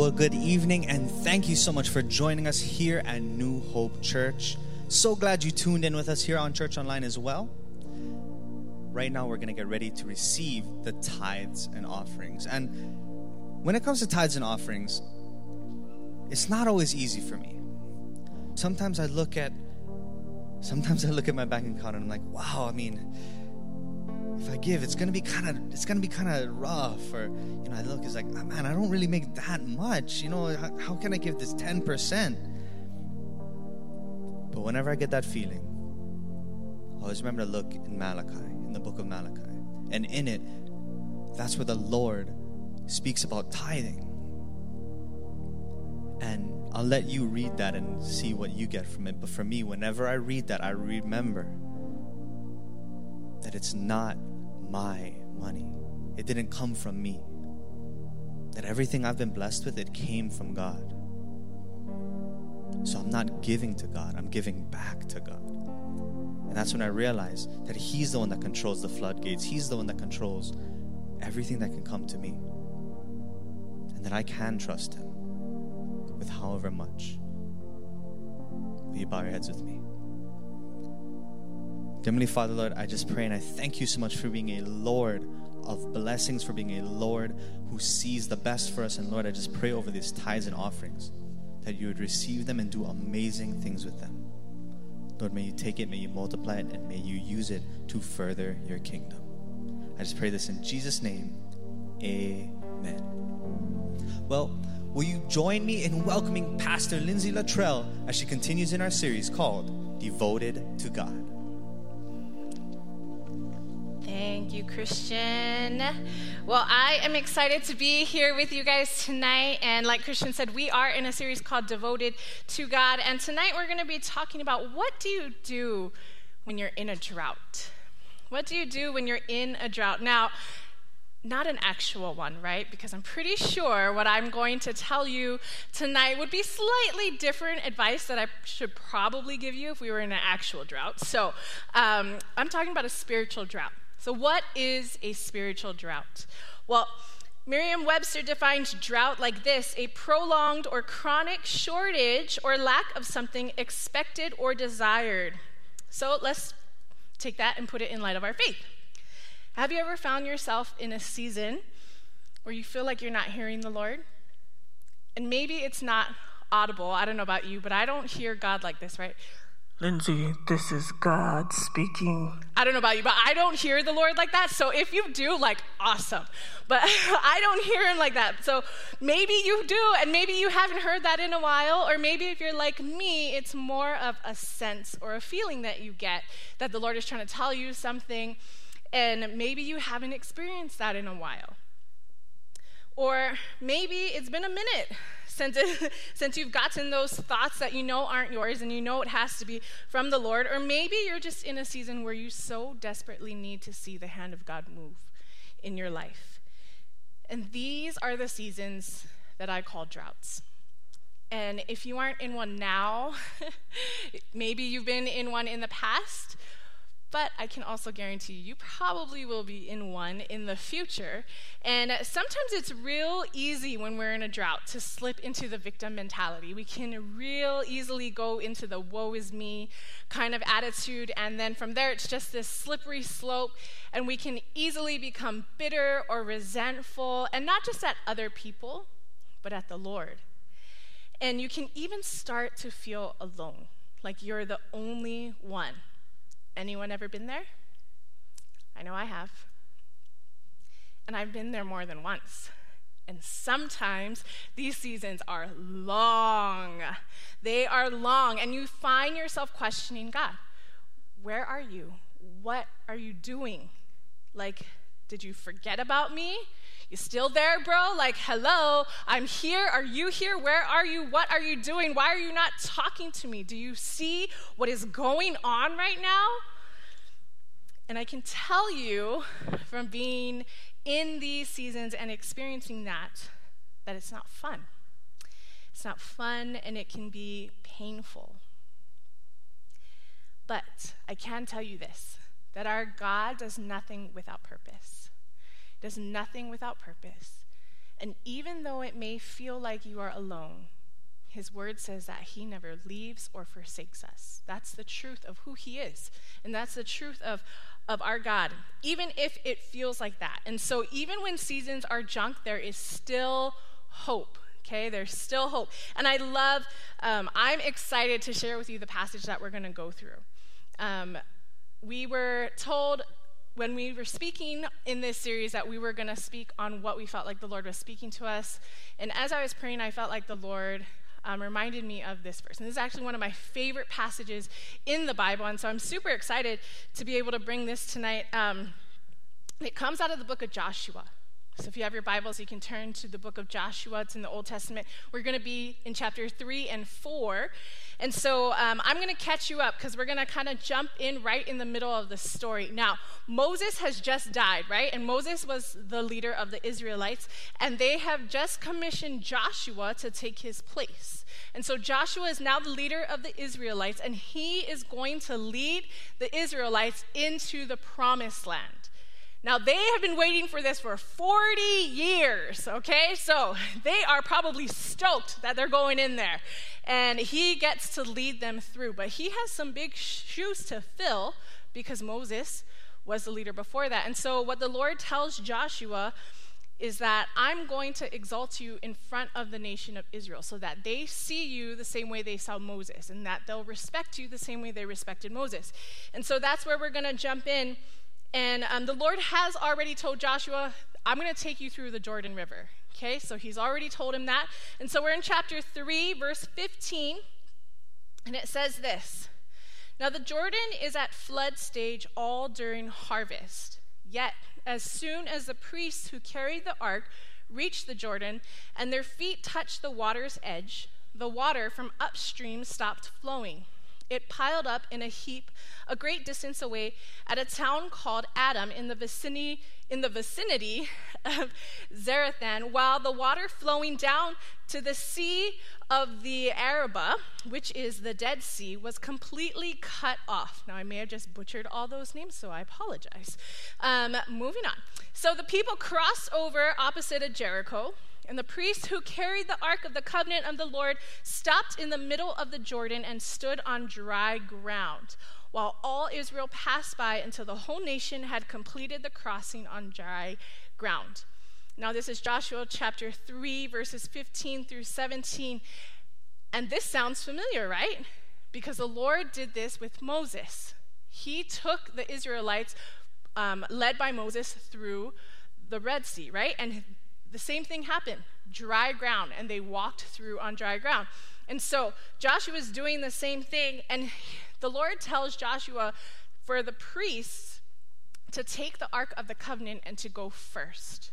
Well, good evening, and thank you so much for joining us here at New Hope Church. So glad you tuned in with us here on Church Online as well. Right now, we're going to get ready to receive the tithes and offerings. And when it comes to tithes and offerings, it's not always easy for me. Sometimes I look at sometimes I look at my bank account and I'm like, wow, I mean, if I give, it's gonna be kind of it's gonna be kind of rough. Or you know, I look, it's like, oh, man, I don't really make that much. You know, how, how can I give this ten percent? But whenever I get that feeling, I always remember to look in Malachi, in the book of Malachi, and in it, that's where the Lord speaks about tithing. And I'll let you read that and see what you get from it. But for me, whenever I read that, I remember that it's not my money. It didn't come from me. That everything I've been blessed with, it came from God. So I'm not giving to God, I'm giving back to God. And that's when I realized that He's the one that controls the floodgates, He's the one that controls everything that can come to me. And that I can trust Him with however much. Will you bow your heads with me? Heavenly Father, Lord, I just pray and I thank you so much for being a Lord of blessings, for being a Lord who sees the best for us. And Lord, I just pray over these tithes and offerings that you would receive them and do amazing things with them. Lord, may you take it, may you multiply it, and may you use it to further your kingdom. I just pray this in Jesus' name. Amen. Well, will you join me in welcoming Pastor Lindsay Luttrell as she continues in our series called Devoted to God? Thank you, Christian. Well, I am excited to be here with you guys tonight. And like Christian said, we are in a series called Devoted to God. And tonight we're going to be talking about what do you do when you're in a drought? What do you do when you're in a drought? Now, not an actual one, right? Because I'm pretty sure what I'm going to tell you tonight would be slightly different advice that I should probably give you if we were in an actual drought. So um, I'm talking about a spiritual drought. So, what is a spiritual drought? Well, Merriam Webster defines drought like this a prolonged or chronic shortage or lack of something expected or desired. So, let's take that and put it in light of our faith. Have you ever found yourself in a season where you feel like you're not hearing the Lord? And maybe it's not audible. I don't know about you, but I don't hear God like this, right? Lindsay, this is God speaking. I don't know about you, but I don't hear the Lord like that. So if you do, like, awesome. But I don't hear him like that. So maybe you do, and maybe you haven't heard that in a while. Or maybe if you're like me, it's more of a sense or a feeling that you get that the Lord is trying to tell you something, and maybe you haven't experienced that in a while. Or maybe it's been a minute since, it, since you've gotten those thoughts that you know aren't yours and you know it has to be from the Lord. Or maybe you're just in a season where you so desperately need to see the hand of God move in your life. And these are the seasons that I call droughts. And if you aren't in one now, maybe you've been in one in the past, but I can also guarantee you, you probably will be in one in the future. And sometimes it's real easy when we're in a drought to slip into the victim mentality. We can real easily go into the woe is me kind of attitude. And then from there, it's just this slippery slope. And we can easily become bitter or resentful, and not just at other people, but at the Lord. And you can even start to feel alone, like you're the only one Anyone ever been there? I know I have. And I've been there more than once. And sometimes these seasons are long. They are long. And you find yourself questioning God Where are you? What are you doing? Like, did you forget about me? You still there, bro? Like, hello, I'm here. Are you here? Where are you? What are you doing? Why are you not talking to me? Do you see what is going on right now? And I can tell you from being in these seasons and experiencing that, that it's not fun. It's not fun and it can be painful. But I can tell you this that our God does nothing without purpose does nothing without purpose. And even though it may feel like you are alone, his word says that he never leaves or forsakes us. That's the truth of who he is. And that's the truth of, of our God, even if it feels like that. And so, even when seasons are junk, there is still hope. Okay, there's still hope. And I love, um, I'm excited to share with you the passage that we're going to go through. Um, we were told when we were speaking in this series that we were going to speak on what we felt like the Lord was speaking to us. And as I was praying, I felt like the Lord um, reminded me of this verse. And this is actually one of my favorite passages in the Bible. And so I'm super excited to be able to bring this tonight. Um, it comes out of the book of Joshua. So if you have your Bibles, you can turn to the book of Joshua. It's in the Old Testament. We're going to be in chapter 3 and 4. And so um, I'm going to catch you up because we're going to kind of jump in right in the middle of the story. Now, Moses has just died, right? And Moses was the leader of the Israelites, and they have just commissioned Joshua to take his place. And so Joshua is now the leader of the Israelites, and he is going to lead the Israelites into the promised land. Now, they have been waiting for this for 40 years, okay? So they are probably stoked that they're going in there. And he gets to lead them through. But he has some big shoes to fill because Moses was the leader before that. And so, what the Lord tells Joshua is that I'm going to exalt you in front of the nation of Israel so that they see you the same way they saw Moses and that they'll respect you the same way they respected Moses. And so that's where we're going to jump in and um, the Lord has already told Joshua, I'm going to take you through the Jordan River. Okay, so he's already told him that. And so we're in chapter 3, verse 15, and it says this Now the Jordan is at flood stage all during harvest. Yet, as soon as the priests who carried the ark reached the Jordan and their feet touched the water's edge, the water from upstream stopped flowing it piled up in a heap a great distance away at a town called Adam in the vicinity, in the vicinity of Zarethan, while the water flowing down to the sea of the Arabah, which is the Dead Sea, was completely cut off. Now, I may have just butchered all those names, so I apologize. Um, moving on. So the people crossed over opposite of Jericho. And the priests who carried the ark of the covenant of the Lord stopped in the middle of the Jordan and stood on dry ground, while all Israel passed by until the whole nation had completed the crossing on dry ground. Now, this is Joshua chapter 3, verses 15 through 17. And this sounds familiar, right? Because the Lord did this with Moses. He took the Israelites, um, led by Moses, through the Red Sea, right? And the same thing happened dry ground, and they walked through on dry ground. And so Joshua is doing the same thing, and the Lord tells Joshua for the priests to take the Ark of the Covenant and to go first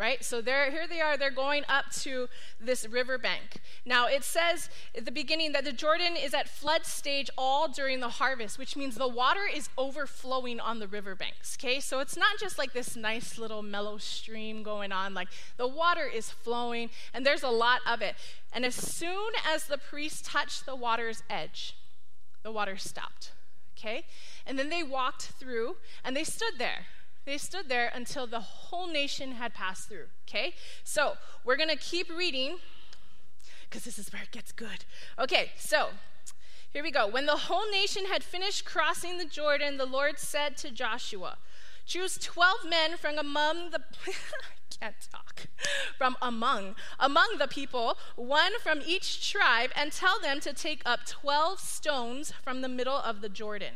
right? So there, here they are, they're going up to this riverbank. Now, it says at the beginning that the Jordan is at flood stage all during the harvest, which means the water is overflowing on the riverbanks, okay? So it's not just like this nice little mellow stream going on, like the water is flowing, and there's a lot of it. And as soon as the priest touched the water's edge, the water stopped, okay? And then they walked through and they stood there they stood there until the whole nation had passed through. Okay? So we're going to keep reading because this is where it gets good. Okay, so here we go. When the whole nation had finished crossing the Jordan, the Lord said to Joshua, Choose 12 men from among the. can't talk. From among among the people, one from each tribe, and tell them to take up 12 stones from the middle of the Jordan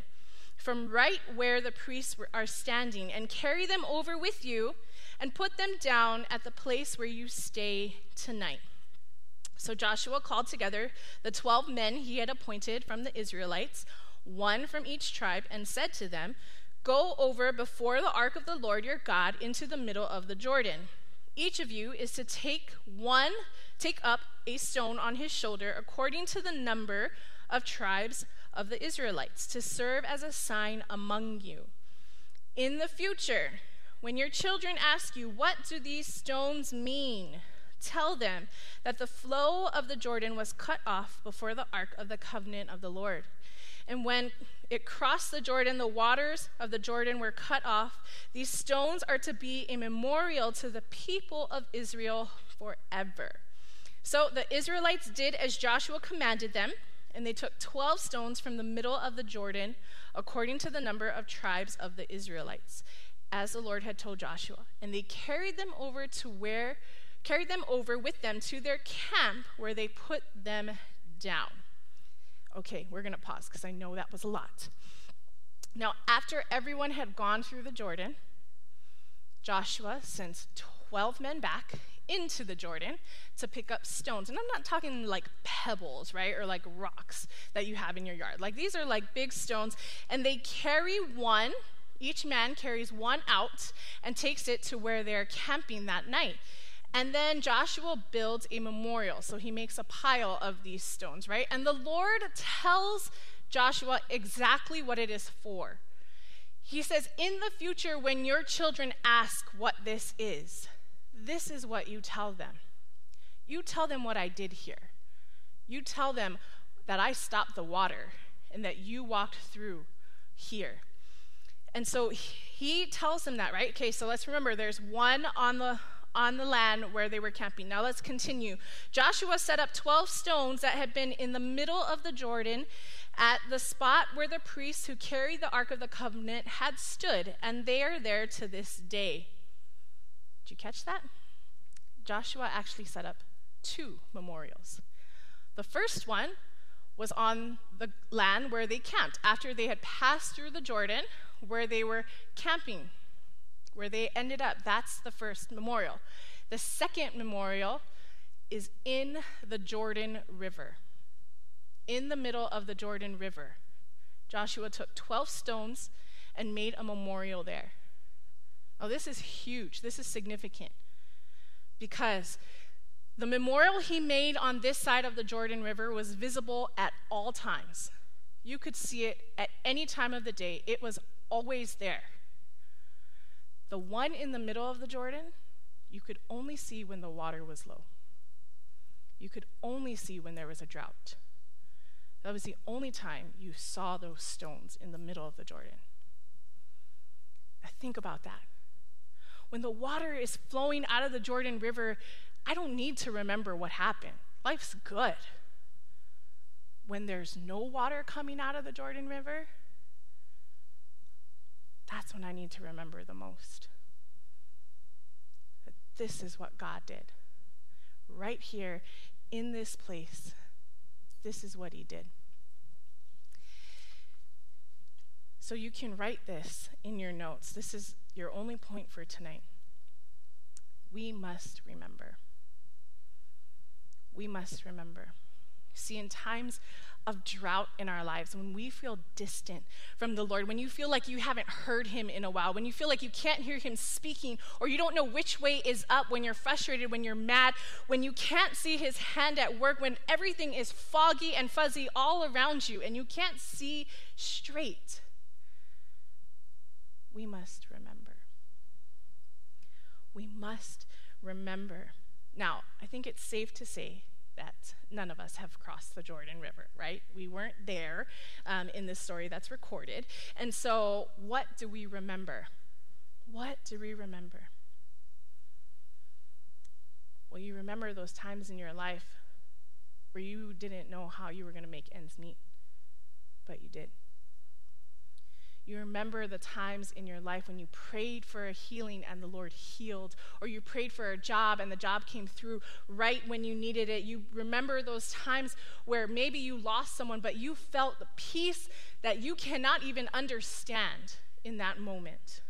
from right where the priests are standing and carry them over with you and put them down at the place where you stay tonight. So Joshua called together the 12 men he had appointed from the Israelites, one from each tribe, and said to them, Go over before the ark of the Lord your God into the middle of the Jordan. Each of you is to take one, take up a stone on his shoulder according to the number of tribes of the Israelites to serve as a sign among you. In the future, when your children ask you, What do these stones mean? Tell them that the flow of the Jordan was cut off before the ark of the covenant of the Lord. And when it crossed the Jordan. The waters of the Jordan were cut off. These stones are to be a memorial to the people of Israel forever. So the Israelites did as Joshua commanded them, and they took 12 stones from the middle of the Jordan, according to the number of tribes of the Israelites, as the Lord had told Joshua. And they carried them over to where carried them over with them to their camp where they put them down. Okay, we're going to pause because I know that was a lot. Now, after everyone had gone through the Jordan, Joshua sent 12 men back into the Jordan to pick up stones. And I'm not talking like pebbles, right? Or like rocks that you have in your yard. Like these are like big stones. And they carry one, each man carries one out and takes it to where they're camping that night. And then Joshua builds a memorial. So he makes a pile of these stones, right? And the Lord tells Joshua exactly what it is for. He says, In the future, when your children ask what this is, this is what you tell them. You tell them what I did here. You tell them that I stopped the water and that you walked through here. And so he tells them that, right? Okay, so let's remember there's one on the on the land where they were camping. Now let's continue. Joshua set up 12 stones that had been in the middle of the Jordan at the spot where the priests who carried the Ark of the Covenant had stood, and they are there to this day. Did you catch that? Joshua actually set up two memorials. The first one was on the land where they camped after they had passed through the Jordan, where they were camping, where they ended up. That's the first memorial. The second memorial is in the Jordan River. In the middle of the Jordan River, Joshua took 12 stones and made a memorial there. Oh, this is huge. This is significant. Because the memorial he made on this side of the Jordan River was visible at all times. You could see it at any time of the day, it was always there. The one in the middle of the Jordan, you could only see when the water was low. You could only see when there was a drought. That was the only time you saw those stones in the middle of the Jordan. Now think about that when the water is flowing out of the Jordan River, I don't need to remember what happened. Life's good. When there's no water coming out of the Jordan River, that's when I need to remember the most. That this is what God did. Right here in this place, this is what He did. So you can write this in your notes. This is your only point for tonight. We must remember. We must remember. See, in times of drought in our lives, when we feel distant from the Lord, when you feel like you haven't heard Him in a while, when you feel like you can't hear Him speaking, or you don't know which way is up, when you're frustrated, when you're mad, when you can't see His hand at work, when everything is foggy and fuzzy all around you, and you can't see straight, we must we must remember. Now, I think it's safe to say that none of us have crossed the Jordan River, right? We weren't there um, in this story that's recorded. And so, what do we remember? What do we remember? Well, you remember those times in your life where you didn't know how you were going to make ends meet, but you did. You remember the times in your life when you prayed for a healing and the Lord healed, or you prayed for a job and the job came through right when you needed it. You remember those times where maybe you lost someone, but you felt the peace that you cannot even understand in that moment.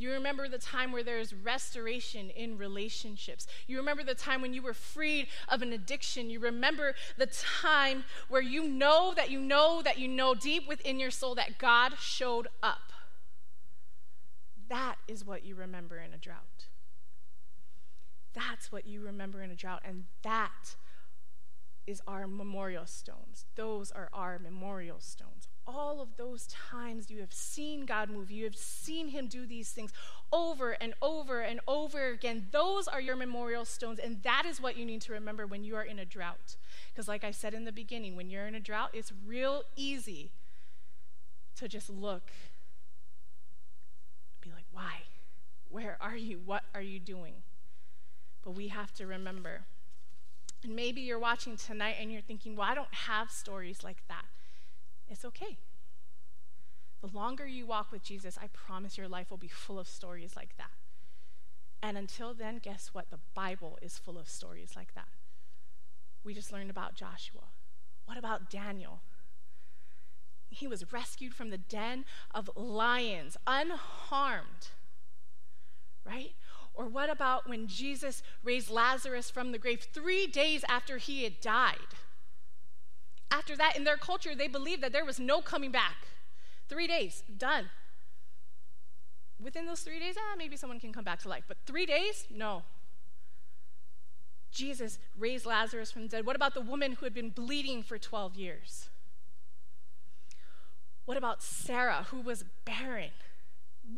You remember the time where there's restoration in relationships. You remember the time when you were freed of an addiction. You remember the time where you know that you know that you know deep within your soul that God showed up. That is what you remember in a drought. That's what you remember in a drought. And that is our memorial stones. Those are our memorial stones all of those times you have seen God move, you have seen Him do these things over and over and over again. Those are your memorial stones, and that is what you need to remember when you are in a drought. Because, like I said in the beginning, when you're in a drought, it's real easy to just look, be like, why? Where are you? What are you doing? But we have to remember. And maybe you're watching tonight and you're thinking, well, I don't have stories like that. It's okay. The longer you walk with Jesus, I promise your life will be full of stories like that. And until then, guess what? The Bible is full of stories like that. We just learned about Joshua. What about Daniel? He was rescued from the den of lions, unharmed, right? Or what about when Jesus raised Lazarus from the grave three days after he had died? After that, in their culture, they believed that there was no coming back. Three days, done. Within those three days, ah, maybe someone can come back to life. But three days, no. Jesus raised Lazarus from the dead. What about the woman who had been bleeding for 12 years? What about Sarah, who was barren,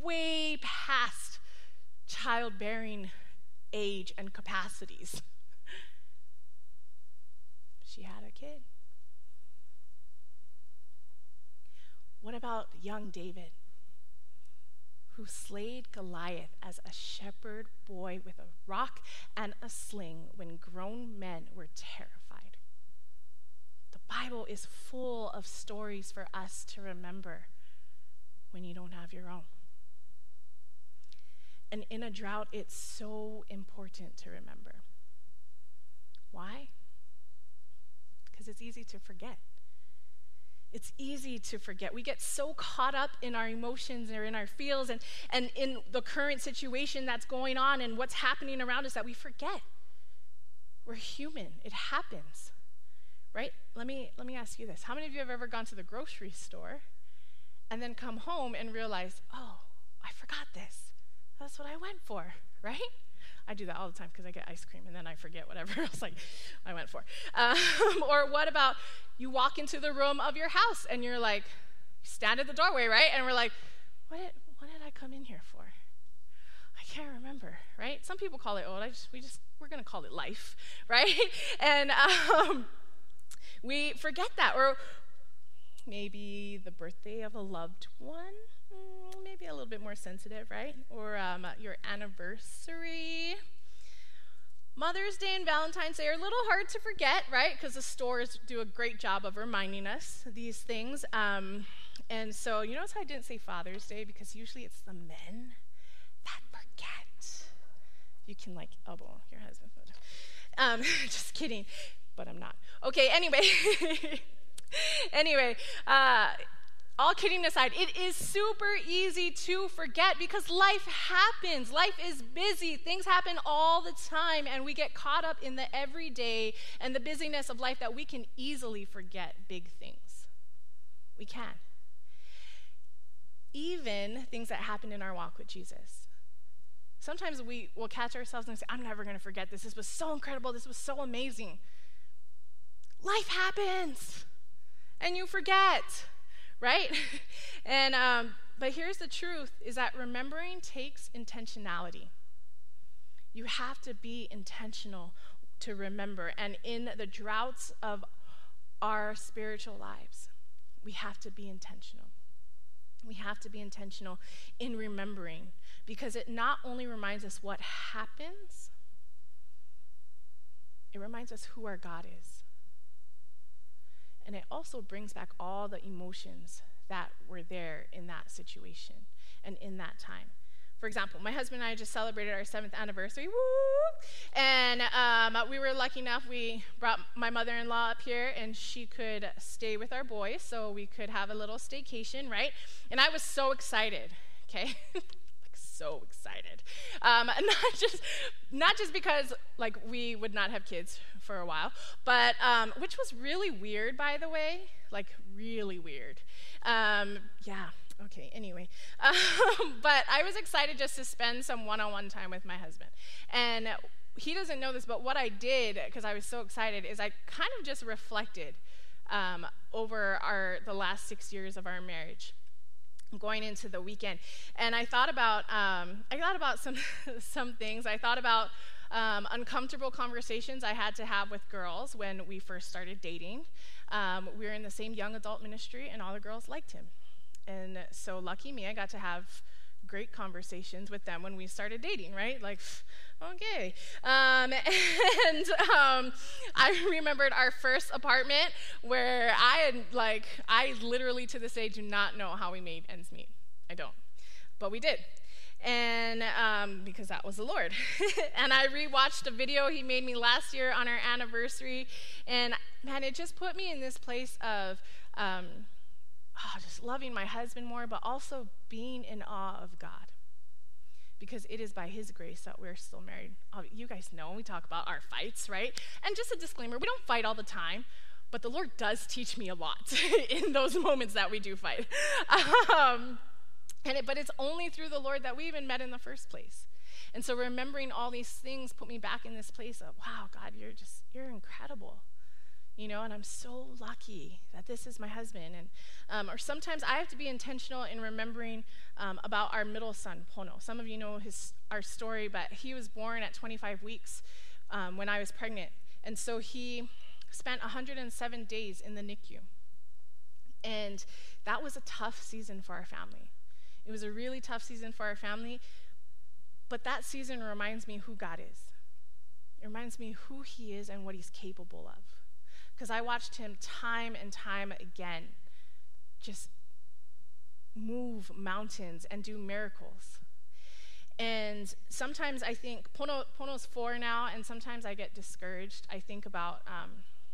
way past childbearing age and capacities? she had a kid. What about young David, who slayed Goliath as a shepherd boy with a rock and a sling when grown men were terrified? The Bible is full of stories for us to remember when you don't have your own. And in a drought, it's so important to remember. Why? Because it's easy to forget. It's easy to forget. We get so caught up in our emotions or in our feels and, and in the current situation that's going on and what's happening around us that we forget. We're human. It happens. Right? Let me let me ask you this. How many of you have ever gone to the grocery store and then come home and realize, "Oh, I forgot this. That's what I went for." Right? I do that all the time because I get ice cream and then I forget whatever else like I went for. Um, or what about you walk into the room of your house and you're like, stand at the doorway, right? And we're like, what did, what did I come in here for? I can't remember, right? Some people call it old. I just, we just, we're going to call it life, right? and um, we forget that. Or maybe the birthday of a loved one mm, maybe a little bit more sensitive, right? Or um, your anniversary. Mother's Day and Valentine's Day are a little hard to forget, right? Because the stores do a great job of reminding us these things. Um, and so, you notice how I didn't say Father's Day because usually it's the men that forget. You can like elbow your husband. Um, just kidding, but I'm not. Okay, anyway. anyway, uh, all kidding aside, it is super easy to forget because life happens. Life is busy. Things happen all the time, and we get caught up in the everyday and the busyness of life that we can easily forget big things. We can. Even things that happen in our walk with Jesus. Sometimes we will catch ourselves and say, I'm never going to forget this. This was so incredible. This was so amazing. Life happens, and you forget right? and um, but here's the truth: is that remembering takes intentionality. You have to be intentional to remember, and in the droughts of our spiritual lives, we have to be intentional. We have to be intentional in remembering because it not only reminds us what happens, it reminds us who our God is. And it also brings back all the emotions that were there in that situation and in that time. For example, my husband and I just celebrated our seventh anniversary, woo! And um, we were lucky enough, we brought my mother in law up here and she could stay with our boys so we could have a little staycation, right? And I was so excited, okay? so excited. Um, not just not just because like we would not have kids for a while, but um, which was really weird, by the way, like really weird. Um, yeah. Okay. Anyway, um, but I was excited just to spend some one-on-one time with my husband, and he doesn't know this, but what I did because I was so excited is I kind of just reflected um, over our the last six years of our marriage going into the weekend and i thought about um, i thought about some some things i thought about um, uncomfortable conversations i had to have with girls when we first started dating um, we were in the same young adult ministry and all the girls liked him And so, lucky me, I got to have great conversations with them when we started dating, right? Like, okay. Um, and um, I remembered our first apartment where I had, like, I literally to this day do not know how we made ends meet. I don't. But we did. And um, because that was the Lord. and I rewatched a video he made me last year on our anniversary. And man, it just put me in this place of, um, oh, just loving my husband more, but also being in awe of God. Because it is by His grace that we're still married. Oh, you guys know when we talk about our fights, right? And just a disclaimer we don't fight all the time, but the Lord does teach me a lot in those moments that we do fight. Um, and it, but it's only through the Lord that we even met in the first place. And so remembering all these things put me back in this place of, wow, God, you're just, you're incredible you know, and I'm so lucky that this is my husband. And um, or sometimes I have to be intentional in remembering um, about our middle son, Pono. Some of you know his our story, but he was born at 25 weeks um, when I was pregnant, and so he spent 107 days in the NICU, and that was a tough season for our family. It was a really tough season for our family, but that season reminds me who God is. It reminds me who He is and what He's capable of because I watched him time and time again just move mountains and do miracles. And sometimes I think Pono, Pono's four now, and sometimes I get discouraged. I think about um,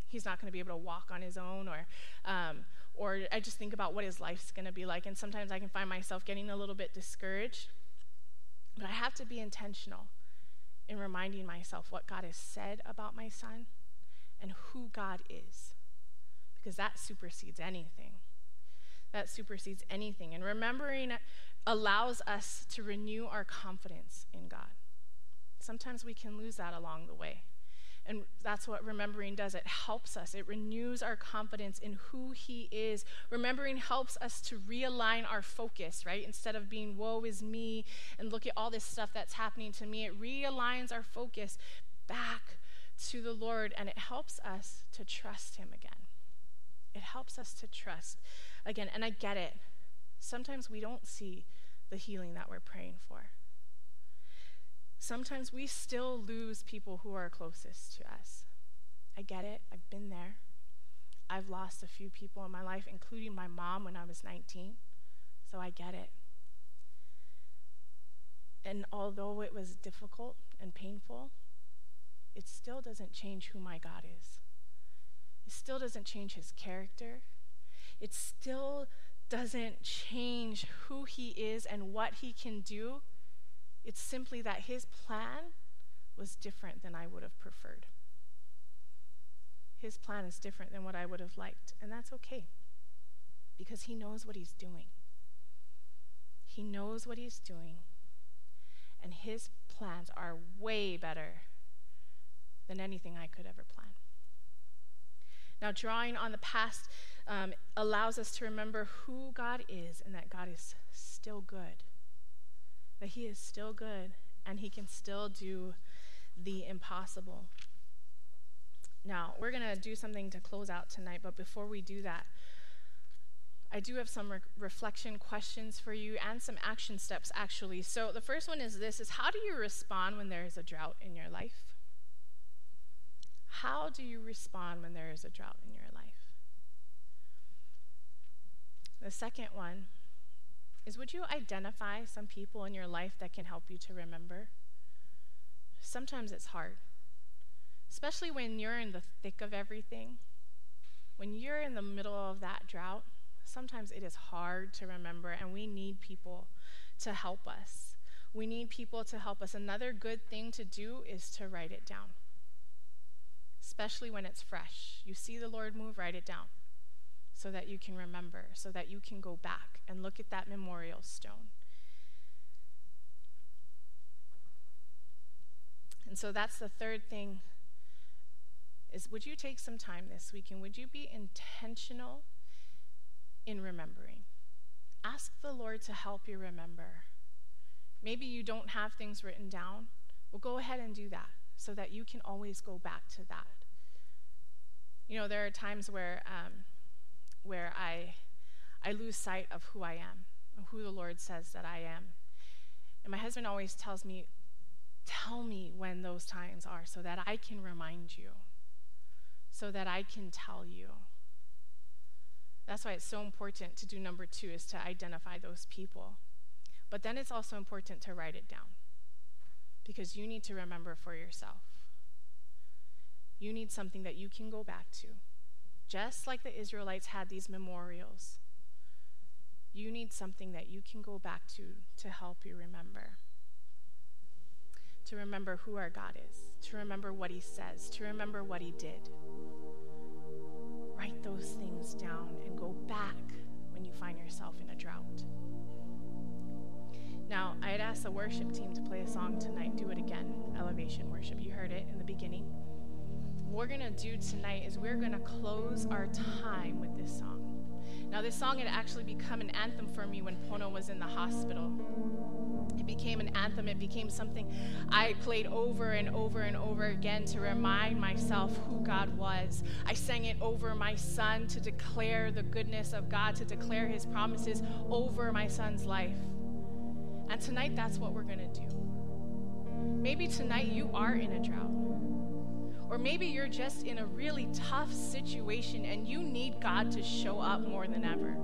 he's not going to be able to walk on his own, or um, or I just think about what his life's going to be like. And sometimes I can find myself getting a little bit discouraged. But I have to be intentional in reminding myself what God has said about my son and who God is. Because that supersedes anything. That supersedes anything. And remembering allows us to renew our confidence in God. Sometimes we can lose that along the way. And that's what remembering does. It helps us. It renews our confidence in who He is. Remembering helps us to realign our focus, right? Instead of being, woe is me, and look at all this stuff that's happening to me, it realigns our focus back to the Lord and it helps us to trust Him again. It helps us to trust again. And I get it. Sometimes we don't see the healing that we're praying for. Sometimes we still lose people who are closest to us. I get it. I've been there. I've lost a few people in my life, including my mom when I was 19. So I get it. And although it was difficult and painful, it still doesn't change who my God is. It still doesn't change his character. It still doesn't change who he is and what he can do. It's simply that his plan was different than I would have preferred. His plan is different than what I would have liked, and that's okay because he knows what he's doing. He knows what he's doing, and his plans are way better than anything I could ever plan. Now, drawing on the past um, allows us to remember who God is and that God is still good. That He is still good and He can still do the impossible. Now, we're going to do something to close out tonight, but before we do that, I do have some re- reflection questions for you and some action steps actually. So the first one is this is how do you respond when there is a drought in your life? How do you respond when there is a drought in your life? The second one is would you identify some people in your life that can help you to remember? Sometimes it's hard, especially when you're in the thick of everything. When you're in the middle of that drought, sometimes it is hard to remember, and we need people to help us. We need people to help us. Another good thing to do is to write it down especially when it's fresh. You see the Lord move, write it down so that you can remember, so that you can go back and look at that memorial stone. And so that's the third thing is would you take some time this week and would you be intentional in remembering? Ask the Lord to help you remember. Maybe you don't have things written down. Well, go ahead and do that so that you can always go back to that. You know, there are times where um, where I I lose sight of who I am, who the Lord says that I am. And my husband always tells me, Tell me when those times are so that I can remind you, so that I can tell you. That's why it's so important to do number two, is to identify those people. But then it's also important to write it down because you need to remember for yourself. You need something that you can go back to. Just like the Israelites had these memorials, you need something that you can go back to to help you remember. To remember who our God is, to remember what He says, to remember what He did. Write those things down and go back when you find yourself in a drought. Now, I had asked the worship team to play a song tonight. Do it again. Elevation worship. You heard it in the beginning. We're going to do tonight is we're going to close our time with this song. Now, this song had actually become an anthem for me when Pono was in the hospital. It became an anthem. It became something I played over and over and over again to remind myself who God was. I sang it over my son to declare the goodness of God, to declare his promises over my son's life. And tonight, that's what we're going to do. Maybe tonight you are in a drought. Or maybe you're just in a really tough situation and you need God to show up more than ever.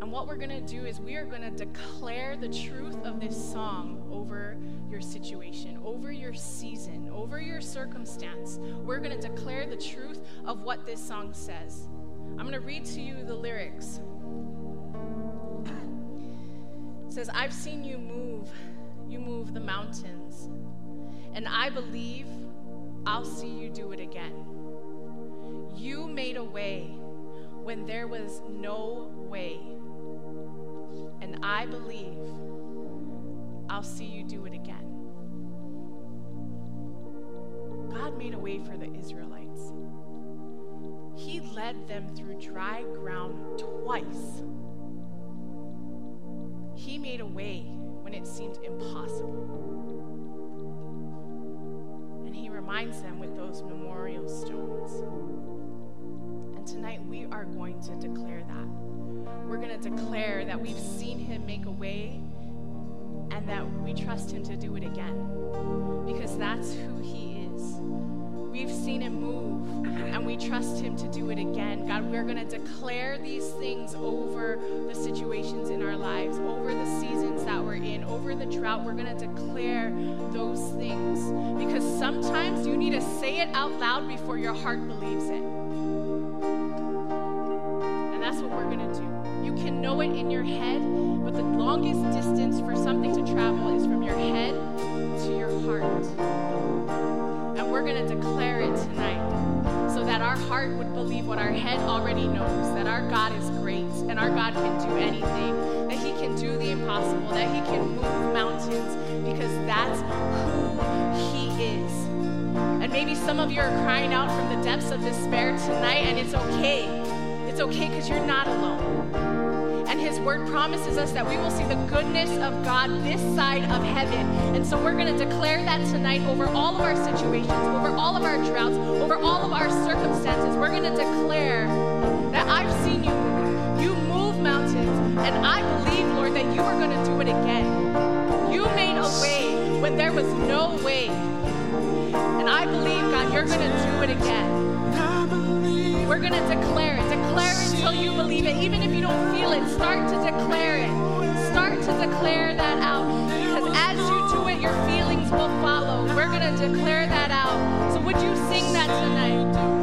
And what we're going to do is we are going to declare the truth of this song over your situation, over your season, over your circumstance. We're going to declare the truth of what this song says. I'm going to read to you the lyrics. It says, I've seen you move, you move the mountains, and I believe I'll see you do it again. You made a way when there was no way, and I believe I'll see you do it again. God made a way for the Israelites. He led them through dry ground twice. He made a way when it seemed impossible. Reminds them with those memorial stones. And tonight we are going to declare that. We're going to declare that we've seen Him make a way and that we trust Him to do it again because that's who He is. We've seen Him move and we trust Him to do it again. God, we're going to declare these things over the situations in our lives, over the seasons that we're in, over the drought. We're going to declare those things because sometimes you need to say it out loud before your heart believes it. And that's what we're going to do. You can know it in your head, but the longest distance for something to travel is from your head to your heart. We're going to declare it tonight so that our heart would believe what our head already knows that our God is great and our God can do anything, that He can do the impossible, that He can move mountains because that's who He is. And maybe some of you are crying out from the depths of despair tonight, and it's okay. It's okay because you're not alone. Word promises us that we will see the goodness of God this side of heaven. And so we're going to declare that tonight over all of our situations, over all of our droughts, over all of our circumstances. We're going to declare that I've seen you move. You move mountains. And I believe, Lord, that you are going to do it again. You made a way when there was no way. And I believe, God, you're going to do it again. We're going to declare it. Declare it until you believe it. Even if you don't feel it, start to declare it. Start to declare that out. Because as you do it, your feelings will follow. We're going to declare that out. So would you sing that tonight?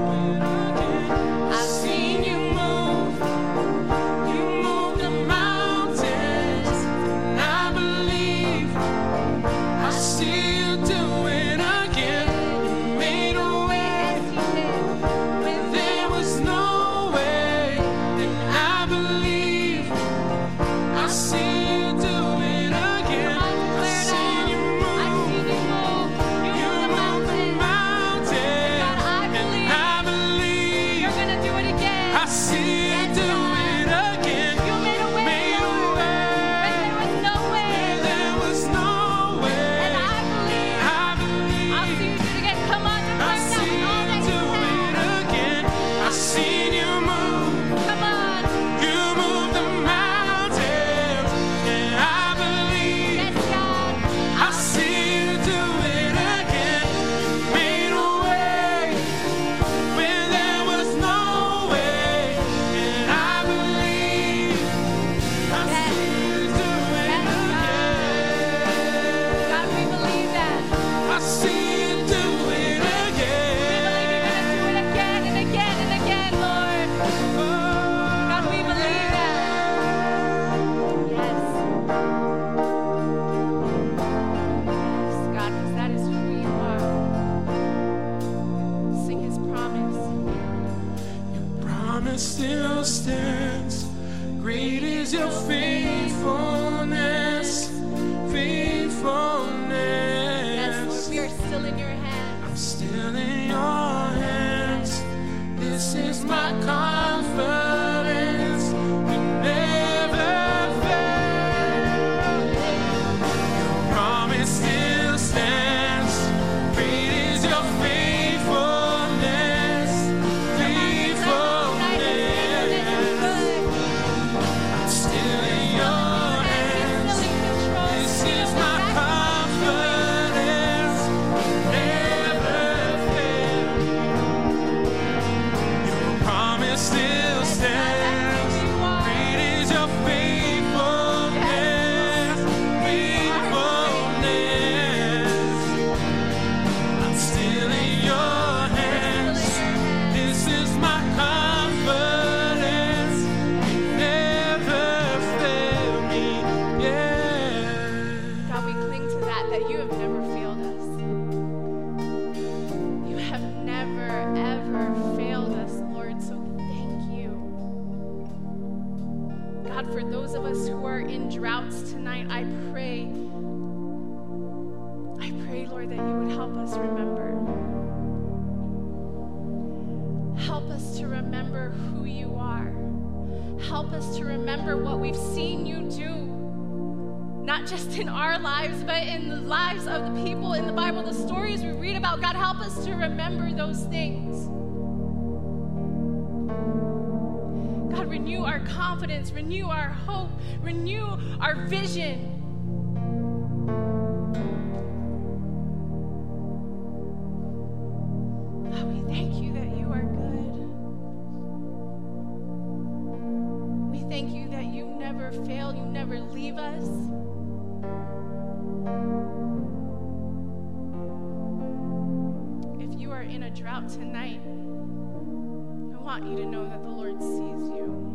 Lives of the people in the Bible, the stories we read about. God, help us to remember those things. God, renew our confidence, renew our hope, renew our vision. We thank you that you are good. We thank you that you never fail, you never leave us. Drought tonight, I want you to know that the Lord sees you.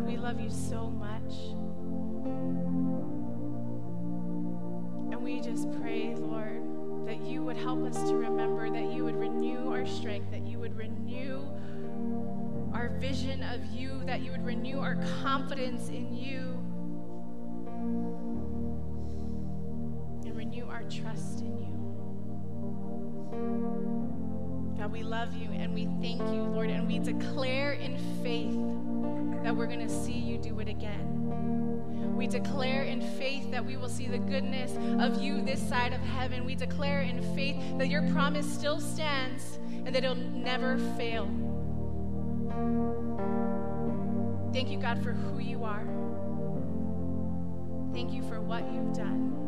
God, we love you so much. And we just pray, Lord, that you would help us to remember, that you would renew our strength, that you would renew our vision of you, that you would renew our confidence in you, and renew our trust in you. God, we love you and we thank you, Lord, and we declare in faith that we're going to see you do it again. We declare in faith that we will see the goodness of you this side of heaven. We declare in faith that your promise still stands and that it'll never fail. Thank you, God, for who you are. Thank you for what you've done.